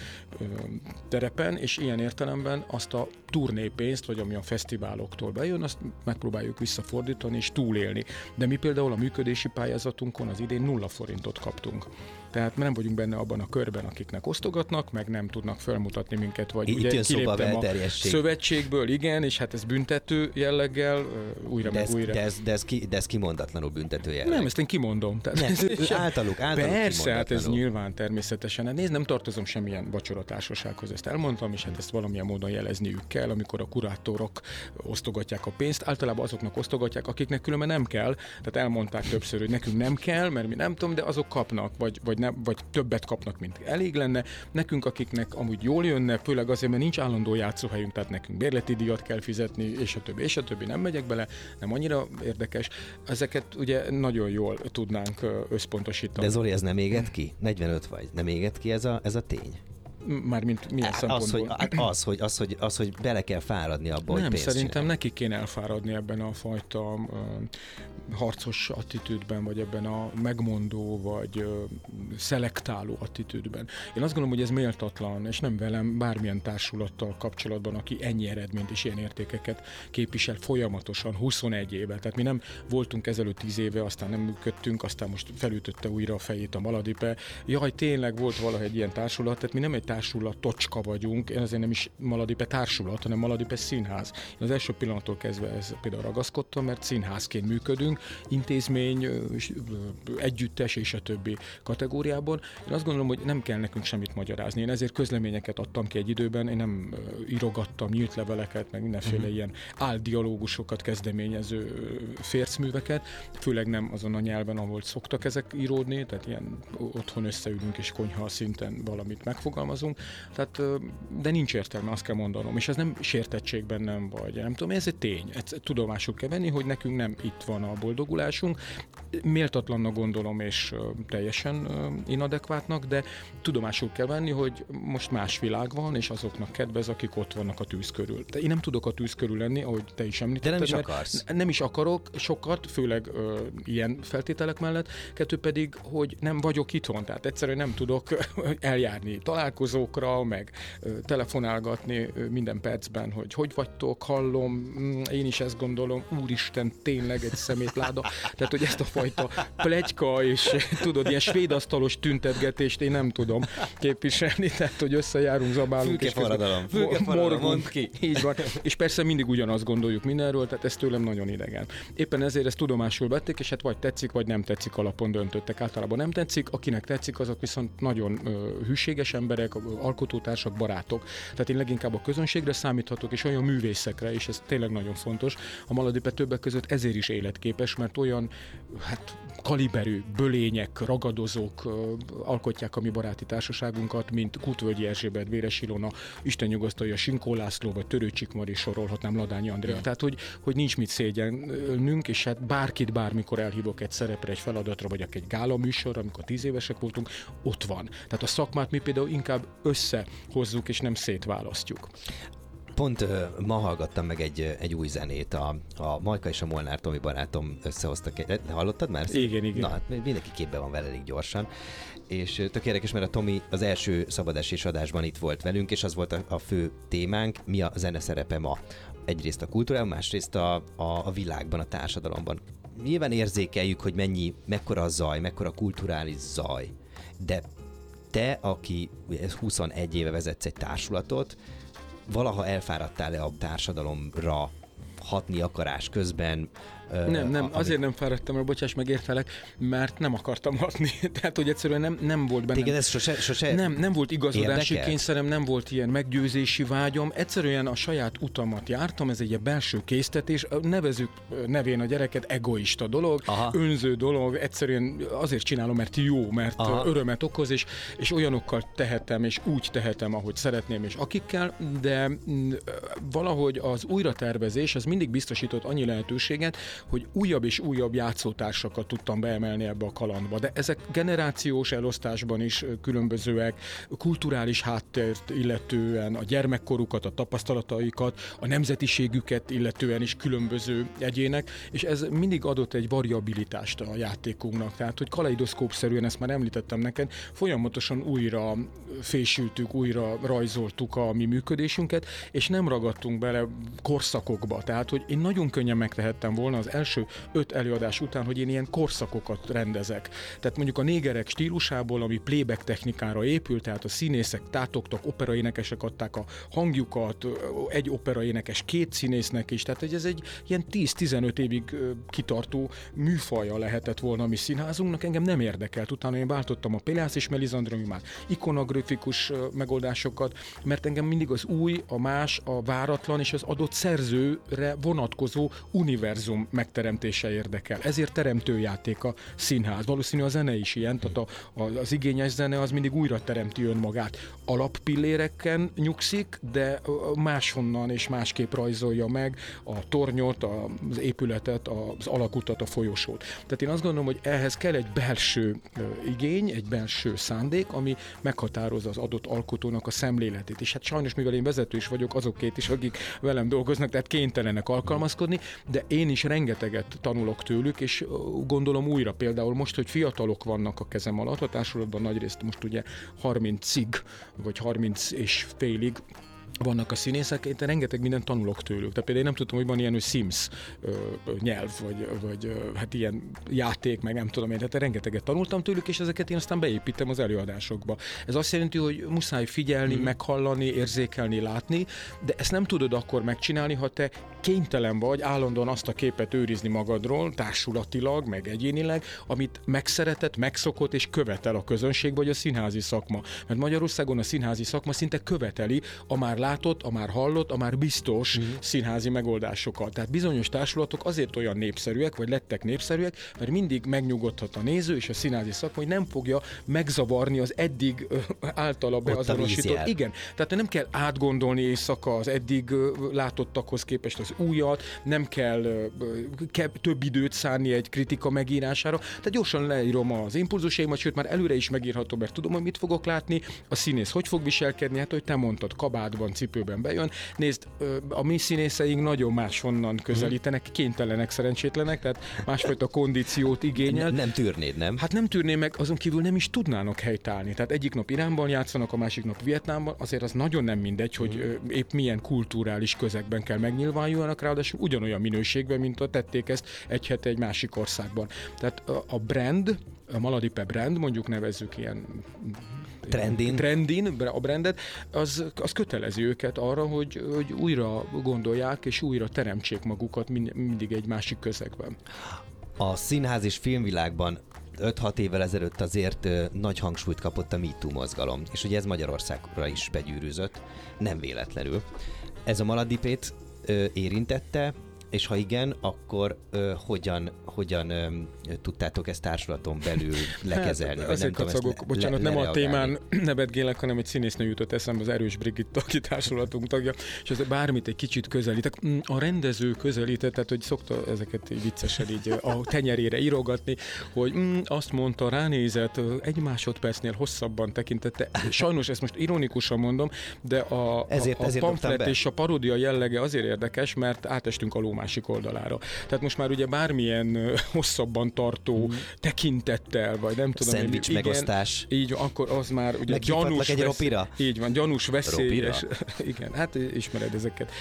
terepen, és ilyen értelemben azt a turnépénzt, vagy ami a fesztiváloktól bejön, azt megpróbáljuk visszafordítani és túlélni. De mi például a működési pályázatunkon az idén nulla forintot kaptunk Tehát nem vagyunk benne abban a körben, akiknek osztogatnak, meg nem tudnak felmutatni minket, vagy Itt ugye jön kiléptem a szövetségből, igen, és hát ez büntető jelleggel, újra De meg ez, újra. de, ez, de, ez ki, de ez kimondatlanul büntető jelleg. Nem, ezt én kimondom. Tehát Nem, ez- általuk- általuk Persze, hát ez nyilván természetesen. Hát nézd, nem tartozom semmilyen vacsoratársasághoz, ezt elmondtam, és hát ezt valamilyen módon jelezniük kell, amikor a kurátorok osztogatják a pénzt. Általában azoknak osztogatják, akiknek különben nem kell. Tehát elmondták többször, hogy nekünk nem kell, mert mi nem tudom, de azok kapnak, vagy, vagy, nem, vagy többet kapnak, mint elég lenne. Nekünk, akiknek amúgy jól jönne, főleg azért, mert nincs állandó játszóhelyünk, tehát nekünk bérleti díjat kell fizetni, és a többi, és a többi, nem megyek bele, nem annyira érdekes. Ezeket ugye nagyon jól tudnánk összpontosítani. De Zoli, ez nem éget ki? 45 vagy. Nem éget ki ez a, ez a tény? Mármint milyen Hát az, hogy, szempontból? hát az, hogy, az, hogy, az, hogy bele kell fáradni abba, hogy nem, pénzt szerintem csinálj. neki kéne elfáradni ebben a fajta uh, harcos attitűdben, vagy ebben a megmondó, vagy uh, szelektáló attitűdben. Én azt gondolom, hogy ez méltatlan, és nem velem, bármilyen társulattal kapcsolatban, aki ennyi eredményt és ilyen értékeket képvisel folyamatosan 21 éve. Tehát mi nem voltunk ezelőtt 10 éve, aztán nem működtünk, aztán most felütötte újra a fejét a Maladipe. Jaj, tényleg volt valahogy egy ilyen társulat, tehát mi nem egy társulat tocska vagyunk, én azért nem is Maladipe társulat, hanem Maladipe színház. Én az első pillanattól kezdve ez például ragaszkodtam, mert színházként működünk, intézmény, együttes és a többi kategóriában. Én azt gondolom, hogy nem kell nekünk semmit magyarázni. Én ezért közleményeket adtam ki egy időben, én nem írogattam nyílt leveleket, meg mindenféle uh-huh. ilyen áldialógusokat kezdeményező fércműveket, főleg nem azon a nyelven, ahol szoktak ezek íródni, tehát ilyen otthon összeülünk és konyha szinten valamit megfogalmazunk. Tehát, de nincs értelme, azt kell mondanom. És ez nem sértettségben nem vagy, nem tudom, ez egy tény. Ezt tudomásul kell venni, hogy nekünk nem itt van a boldogulásunk. Méltatlannak gondolom, és teljesen inadekvátnak, de tudomásul kell venni, hogy most más világ van, és azoknak kedvez, akik ott vannak a tűz körül. De én nem tudok a tűz körül lenni, ahogy te is említetted. De nem is akarsz. Nem is akarok sokat, főleg ö, ilyen feltételek mellett. Kettő pedig, hogy nem vagyok itthon, tehát egyszerűen nem tudok eljárni találkozókra, meg telefonálgatni minden percben, hogy hogy vagytok, hallom, mm, én is ezt gondolom, úristen, tényleg egy szemétláda. Tehát, hogy ezt a fajta plegyka és tudod, ilyen svédasztalos tüntetgetést én nem tudom képviselni, tehát, hogy összejárunk, zabálunk. Fülke forradalom, fülke forradalom, mondd ki. Így van. És persze mindig ugyanazt gondoljuk mindenről, tehát ez tőlem nagyon idegen. Éppen ezért ezt tudomásul vették, és hát vagy tetszik, vagy nem tetszik alapon döntöttek. Általában nem tetszik, akinek tetszik, azok viszont nagyon ö, hűséges emberek, alkotótársak, barátok. Tehát én leginkább a közönségre számíthatok, és olyan művészekre, és ez tényleg nagyon fontos. A Maladipe többek között ezért is életképes, mert olyan hát kaliberű, bölények, ragadozók alkotják a mi baráti társaságunkat, mint Kutvölgyi Erzsébet, Véres Ilona, Isten nyugosztalja, Sinkó László, vagy Törőcsik Mari sorolhatnám, Ladányi Andrea. Tehát, hogy, hogy nincs mit szégyenlnünk, és hát bárkit bármikor elhívok egy szerepre, egy feladatra, vagy egy gála műsorra, amikor tíz évesek voltunk, ott van. Tehát a szakmát mi például inkább összehozzuk, és nem szétválasztjuk. Pont ö, ma hallgattam meg egy, egy új zenét, a, a Majka és a Molnár Tomi barátom összehoztak. Egy, hallottad már? Igen, igen. Na, hát mindenki képbe van vele elég gyorsan. És tök érdekes, mert a Tomi az első szabadesés adásban itt volt velünk, és az volt a, a fő témánk, mi a zene szerepe ma. Egyrészt a kultúrában, másrészt a, a, a világban, a társadalomban. Nyilván érzékeljük, hogy mennyi, mekkora a zaj, mekkora a kulturális zaj, de te, aki ugye 21 éve vezetsz egy társulatot, valaha elfáradtál-e a társadalomra hatni akarás közben? Nem, nem, ami- azért nem fáradtam el, bocsáss meg, értelek, mert nem akartam hatni. Tehát, hogy egyszerűen nem, nem volt bennem. Téged ez sose, sose Nem, nem volt igazodási Érdekel? kényszerem, nem volt ilyen meggyőzési vágyom, egyszerűen a saját utamat jártam, ez egy ilyen belső késztetés, nevezük nevén a gyereket egoista dolog, Aha. önző dolog, egyszerűen azért csinálom, mert jó, mert Aha. Aha. örömet okoz, és, és olyanokkal tehetem, és úgy tehetem, ahogy szeretném, és akikkel, de mm, valahogy az újratervezés, az mindig biztosított annyi lehetőséget, hogy újabb és újabb játszótársakat tudtam beemelni ebbe a kalandba. De ezek generációs elosztásban is különbözőek, kulturális háttért illetően, a gyermekkorukat, a tapasztalataikat, a nemzetiségüket illetően is különböző egyének, és ez mindig adott egy variabilitást a játékunknak. Tehát, hogy kaleidoszkópszerűen, ezt már említettem neked, folyamatosan újra fésültük, újra rajzoltuk a mi működésünket, és nem ragadtunk bele korszakokba. Tehát, hogy én nagyon könnyen megtehettem volna az első öt előadás után, hogy én ilyen korszakokat rendezek. Tehát mondjuk a négerek stílusából, ami playback technikára épült, tehát a színészek tátogtak, operaénekesek adták a hangjukat, egy operaénekes két színésznek is, tehát ez egy ilyen 10-15 évig kitartó műfaja lehetett volna a mi színházunknak, engem nem érdekelt. Utána én váltottam a Pélász és már ikonografikus megoldásokat, mert engem mindig az új, a más, a váratlan és az adott szerzőre vonatkozó univerzum megteremtése érdekel. Ezért teremtőjáték a színház. Valószínű a zene is ilyen, tehát a, a, az igényes zene az mindig újra teremti önmagát. Alappilléreken nyugszik, de máshonnan és másképp rajzolja meg a tornyot, az épületet, az alakutat, a folyosót. Tehát én azt gondolom, hogy ehhez kell egy belső igény, egy belső szándék, ami meghatározza az adott alkotónak a szemléletét. És hát sajnos, mivel én vezető is vagyok, azokét is, akik velem dolgoznak, tehát kénytelenek alkalmazkodni, de én is rengeteget tanulok tőlük, és gondolom újra például most, hogy fiatalok vannak a kezem alatt, a társulatban nagyrészt most ugye 30-ig, vagy 30 és félig vannak a színészek, én rengeteg mindent tanulok tőlük. Tehát például én nem tudtam, hogy van ilyen, hogy Sims ö, nyelv, vagy, vagy ö, hát ilyen játék, meg nem tudom én, tehát rengeteget tanultam tőlük, és ezeket én aztán beépítem az előadásokba. Ez azt jelenti, hogy muszáj figyelni, mm. meghallani, érzékelni, látni, de ezt nem tudod akkor megcsinálni, ha te kénytelen vagy állandóan azt a képet őrizni magadról, társulatilag, meg egyénileg, amit megszeretett, megszokott és követel a közönség vagy a színházi szakma. Mert Magyarországon a színházi szakma szinte követeli a már látott, a már hallott, a már biztos uh-huh. színházi megoldásokat. Tehát bizonyos társulatok azért olyan népszerűek, vagy lettek népszerűek, mert mindig megnyugodhat a néző és a színházi szakma, hogy nem fogja megzavarni az eddig általa beazonosított. Igen, tehát nem kell átgondolni éjszaka az eddig látottakhoz képest az újat, nem kell ke- több időt szánni egy kritika megírására. Tehát gyorsan leírom az impulzusaimat, sőt már előre is megírható, mert tudom, hogy mit fogok látni, a színész hogy fog viselkedni, hát hogy te mondtad, kabátban, cipőben bejön. Nézd, a mi színészeink nagyon máshonnan közelítenek, kénytelenek, szerencsétlenek, tehát másfajta kondíciót igényel. Nem tűrnéd, nem? Hát nem tűrné meg, azon kívül nem is tudnának helytállni. Tehát egyik nap Iránban játszanak, a másik nap Vietnámban, azért az nagyon nem mindegy, hogy mm. épp milyen kulturális közegben kell megnyilvánuljanak, ráadásul ugyanolyan minőségben, mint a tették ezt egy hete egy másik országban. Tehát a brand, a Maladipe brand, mondjuk nevezzük ilyen trendin, trendin a brandet, az, az kötelezi őket arra, hogy, hogy újra gondolják és újra teremtsék magukat mindig egy másik közegben. A színház és filmvilágban 5-6 évvel ezelőtt azért ö, nagy hangsúlyt kapott a MeToo mozgalom, és ugye ez Magyarországra is begyűrűzött, nem véletlenül. Ez a Maladipét érintette, és ha igen, akkor ö, hogyan, hogyan ö, tudtátok ezt társulaton belül lekezelni? Hát, azért kacagok, bocsánat, le, nem a témán nevetgélek, hanem egy színésznő jutott eszembe, az Erős Brigitta, aki társulatunk tagja, és ez bármit egy kicsit közelítek. Mm, a rendező közelített, tehát hogy szokta ezeket így viccesen így a tenyerére írogatni, hogy mm, azt mondta, ránézett, egy másodpercnél hosszabban tekintette. Sajnos ezt most ironikusan mondom, de a, ezért, a, a ezért pamflet és a paródia jellege azért érdekes, mert átestünk a ló másik oldalára. Tehát most már ugye bármilyen hosszabban tartó mm. tekintettel, vagy nem tudom. Szendvics igen, megosztás. Így, akkor az már ugye gyanús. egy ropira? Így van, gyanús veszélyes. igen, hát ismered ezeket.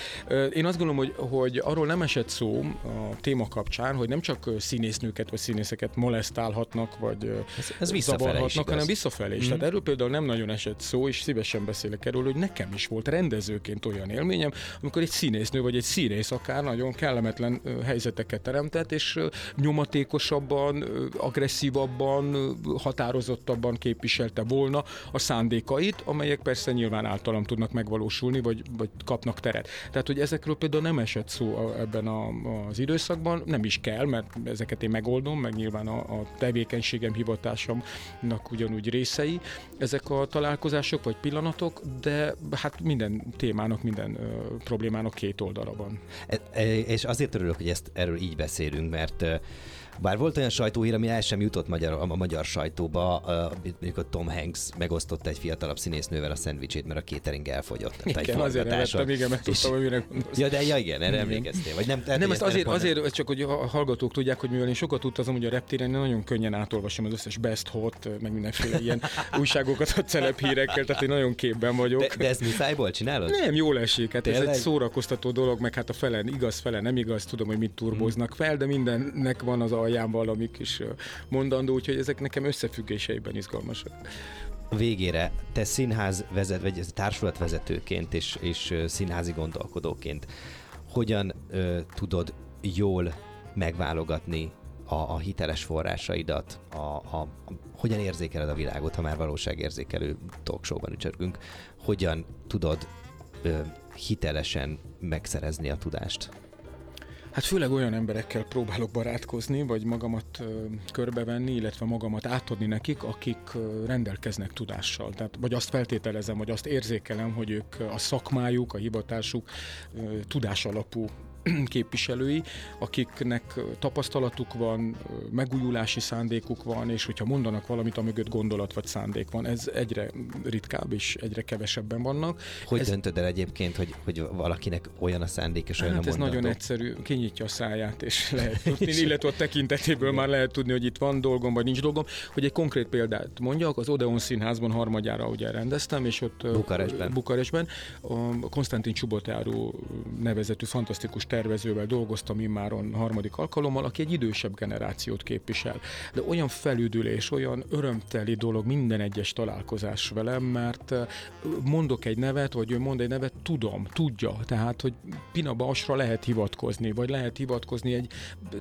Én azt gondolom, hogy, hogy arról nem esett szó a téma kapcsán, hogy nem csak színésznőket vagy színészeket molesztálhatnak, vagy ez, ez zavarhatnak, hanem visszafelé is. Mm. Tehát erről például nem nagyon esett szó, és szívesen beszélek erről, hogy nekem is volt rendezőként olyan élményem, amikor egy színésznő vagy egy színész akár nagyon kell kellemetlen helyzeteket teremtett, és nyomatékosabban, agresszívabban, határozottabban képviselte volna a szándékait, amelyek persze nyilván általam tudnak megvalósulni, vagy, vagy kapnak teret. Tehát, hogy ezekről például nem esett szó ebben a, az időszakban, nem is kell, mert ezeket én megoldom, meg nyilván a, a tevékenységem, hivatásomnak ugyanúgy részei ezek a találkozások vagy pillanatok, de hát minden témának, minden ö, problémának két oldala van. E, e, és azért örülök, hogy ezt erről így beszélünk, mert Bár volt olyan sajtóhír, ami el sem jutott magyar, a magyar sajtóba, amikor Tom Hanks megosztotta egy fiatalabb színésznővel a szendvicsét, mert a catering elfogyott. Igen, azért nevettem, igen, mert tudtam, hogy mire gondolsz. Ja, de ja, igen, erre emlékeztél. Vagy nem, nem, ezt azért, azért, csak hogy a hallgatók tudják, hogy mivel én sokat utazom, hogy a reptéren nagyon könnyen átolvasom az összes best hot, meg mindenféle ilyen újságokat a hírekkel, tehát én nagyon képben vagyok. De, de ezt muszájból csinálod? Nem, jól esik. Hát ez egy szórakoztató dolog, meg hát a fele igaz, fele nem igaz, tudom, hogy mit turboznak fel, de mindennek van az alján valami kis mondandó, úgyhogy ezek nekem összefüggéseiben izgalmasak. Végére te színház vezet, vagy társulatvezetőként és, és színházi gondolkodóként hogyan ö, tudod jól megválogatni a, a hiteles forrásaidat, a, a, a, hogyan érzékeled a világot, ha már valóságérzékelő talkshowban ücsörgünk, hogyan tudod ö, hitelesen megszerezni a tudást? Hát főleg olyan emberekkel próbálok barátkozni, vagy magamat ö, körbevenni, illetve magamat átadni nekik, akik ö, rendelkeznek tudással. Tehát, vagy azt feltételezem, vagy azt érzékelem, hogy ők a szakmájuk, a hivatásuk ö, tudás alapú képviselői, akiknek tapasztalatuk van, megújulási szándékuk van, és hogyha mondanak valamit, mögött gondolat vagy szándék van. Ez egyre ritkább és egyre kevesebben vannak. Hogy ez... döntöd el egyébként, hogy, hogy valakinek olyan a szándék és olyan hát a ez nagyon egyszerű, kinyitja a száját, és lehet tudni, illetve a tekintetéből már lehet tudni, hogy itt van dolgom, vagy nincs dolgom. Hogy egy konkrét példát mondjak, az Odeon Színházban harmadjára ugye rendeztem, és ott Bukarestben, Bukarestben a Konstantin Csubotáru nevezetű fantasztikus tervezővel dolgoztam immáron harmadik alkalommal, aki egy idősebb generációt képvisel. De olyan felüdülés, olyan örömteli dolog minden egyes találkozás velem, mert mondok egy nevet, vagy ő mond egy nevet, tudom, tudja. Tehát, hogy Pina Basra lehet hivatkozni, vagy lehet hivatkozni egy,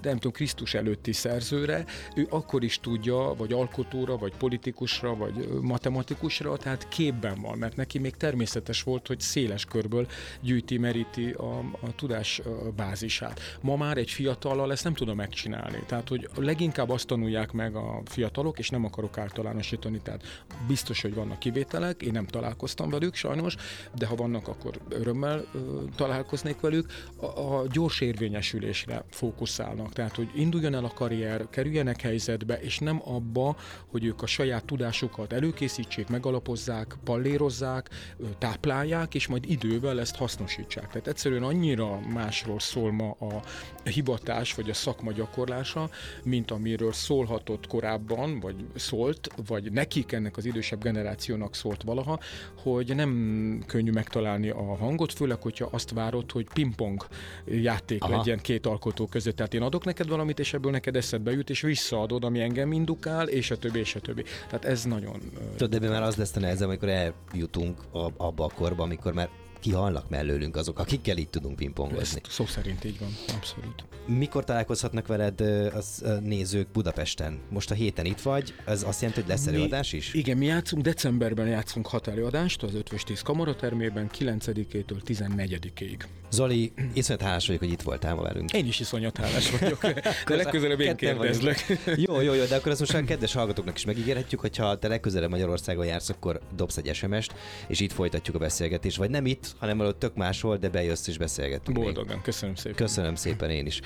nem tudom, Krisztus előtti szerzőre, ő akkor is tudja, vagy alkotóra, vagy politikusra, vagy matematikusra, tehát képben van, mert neki még természetes volt, hogy széles körből gyűjti, meríti a, a tudás bázisát. Ma már egy fiatallal ezt nem tudom megcsinálni. Tehát, hogy leginkább azt tanulják meg a fiatalok, és nem akarok általánosítani, tehát biztos, hogy vannak kivételek, én nem találkoztam velük sajnos, de ha vannak, akkor örömmel ö, találkoznék velük, a, a gyors érvényesülésre fókuszálnak. Tehát, hogy induljon el a karrier, kerüljenek helyzetbe, és nem abba, hogy ők a saját tudásukat előkészítsék, megalapozzák, pallérozzák, táplálják, és majd idővel ezt hasznosítsák. Tehát egyszerűen annyira másról szól ma a hivatás vagy a szakma gyakorlása, mint amiről szólhatott korábban, vagy szólt, vagy nekik ennek az idősebb generációnak szólt valaha, hogy nem könnyű megtalálni a hangot, főleg, hogyha azt várod, hogy pingpong játék Aha. legyen két alkotó között. Tehát én adok neked valamit, és ebből neked eszedbe jut, és visszaadod, ami engem indukál, és a többi, és a többi. Tehát ez nagyon... Tudod, de már az lesz a nehezem, amikor eljutunk abba a korba, amikor már kihalnak mellőlünk azok, akikkel így tudunk pingpongozni. Szó szerint így van, abszolút. Mikor találkozhatnak veled az nézők Budapesten? Most a héten itt vagy, ez azt jelenti, hogy lesz mi, előadás is? Igen, mi játszunk, decemberben játszunk hat előadást az 5 10 kamaratermében, 9-től 14-ig. Zoli, iszonyat hálás vagyok, hogy itt voltál ma velünk. Én is iszonyat hálás vagyok. De legközelebb én kérdezlek. jó, jó, jó, de akkor azt most a kedves hallgatóknak is megígérhetjük, hogy ha te legközelebb Magyarországon jársz, akkor dobsz egy SMS-t, és itt folytatjuk a beszélgetést. Vagy nem itt, hanem valahogy tök máshol, de bejössz és beszélgetünk. Boldogan, még. köszönöm szépen. Köszönöm szépen én is.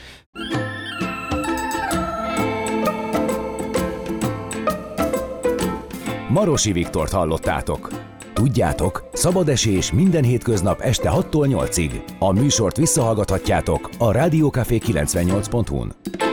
Marosi Viktort hallottátok. Tudjátok, szabad esés minden hétköznap este 6-tól 8-ig. A műsort visszahallgathatjátok a Rádiókafé 98.hu-n.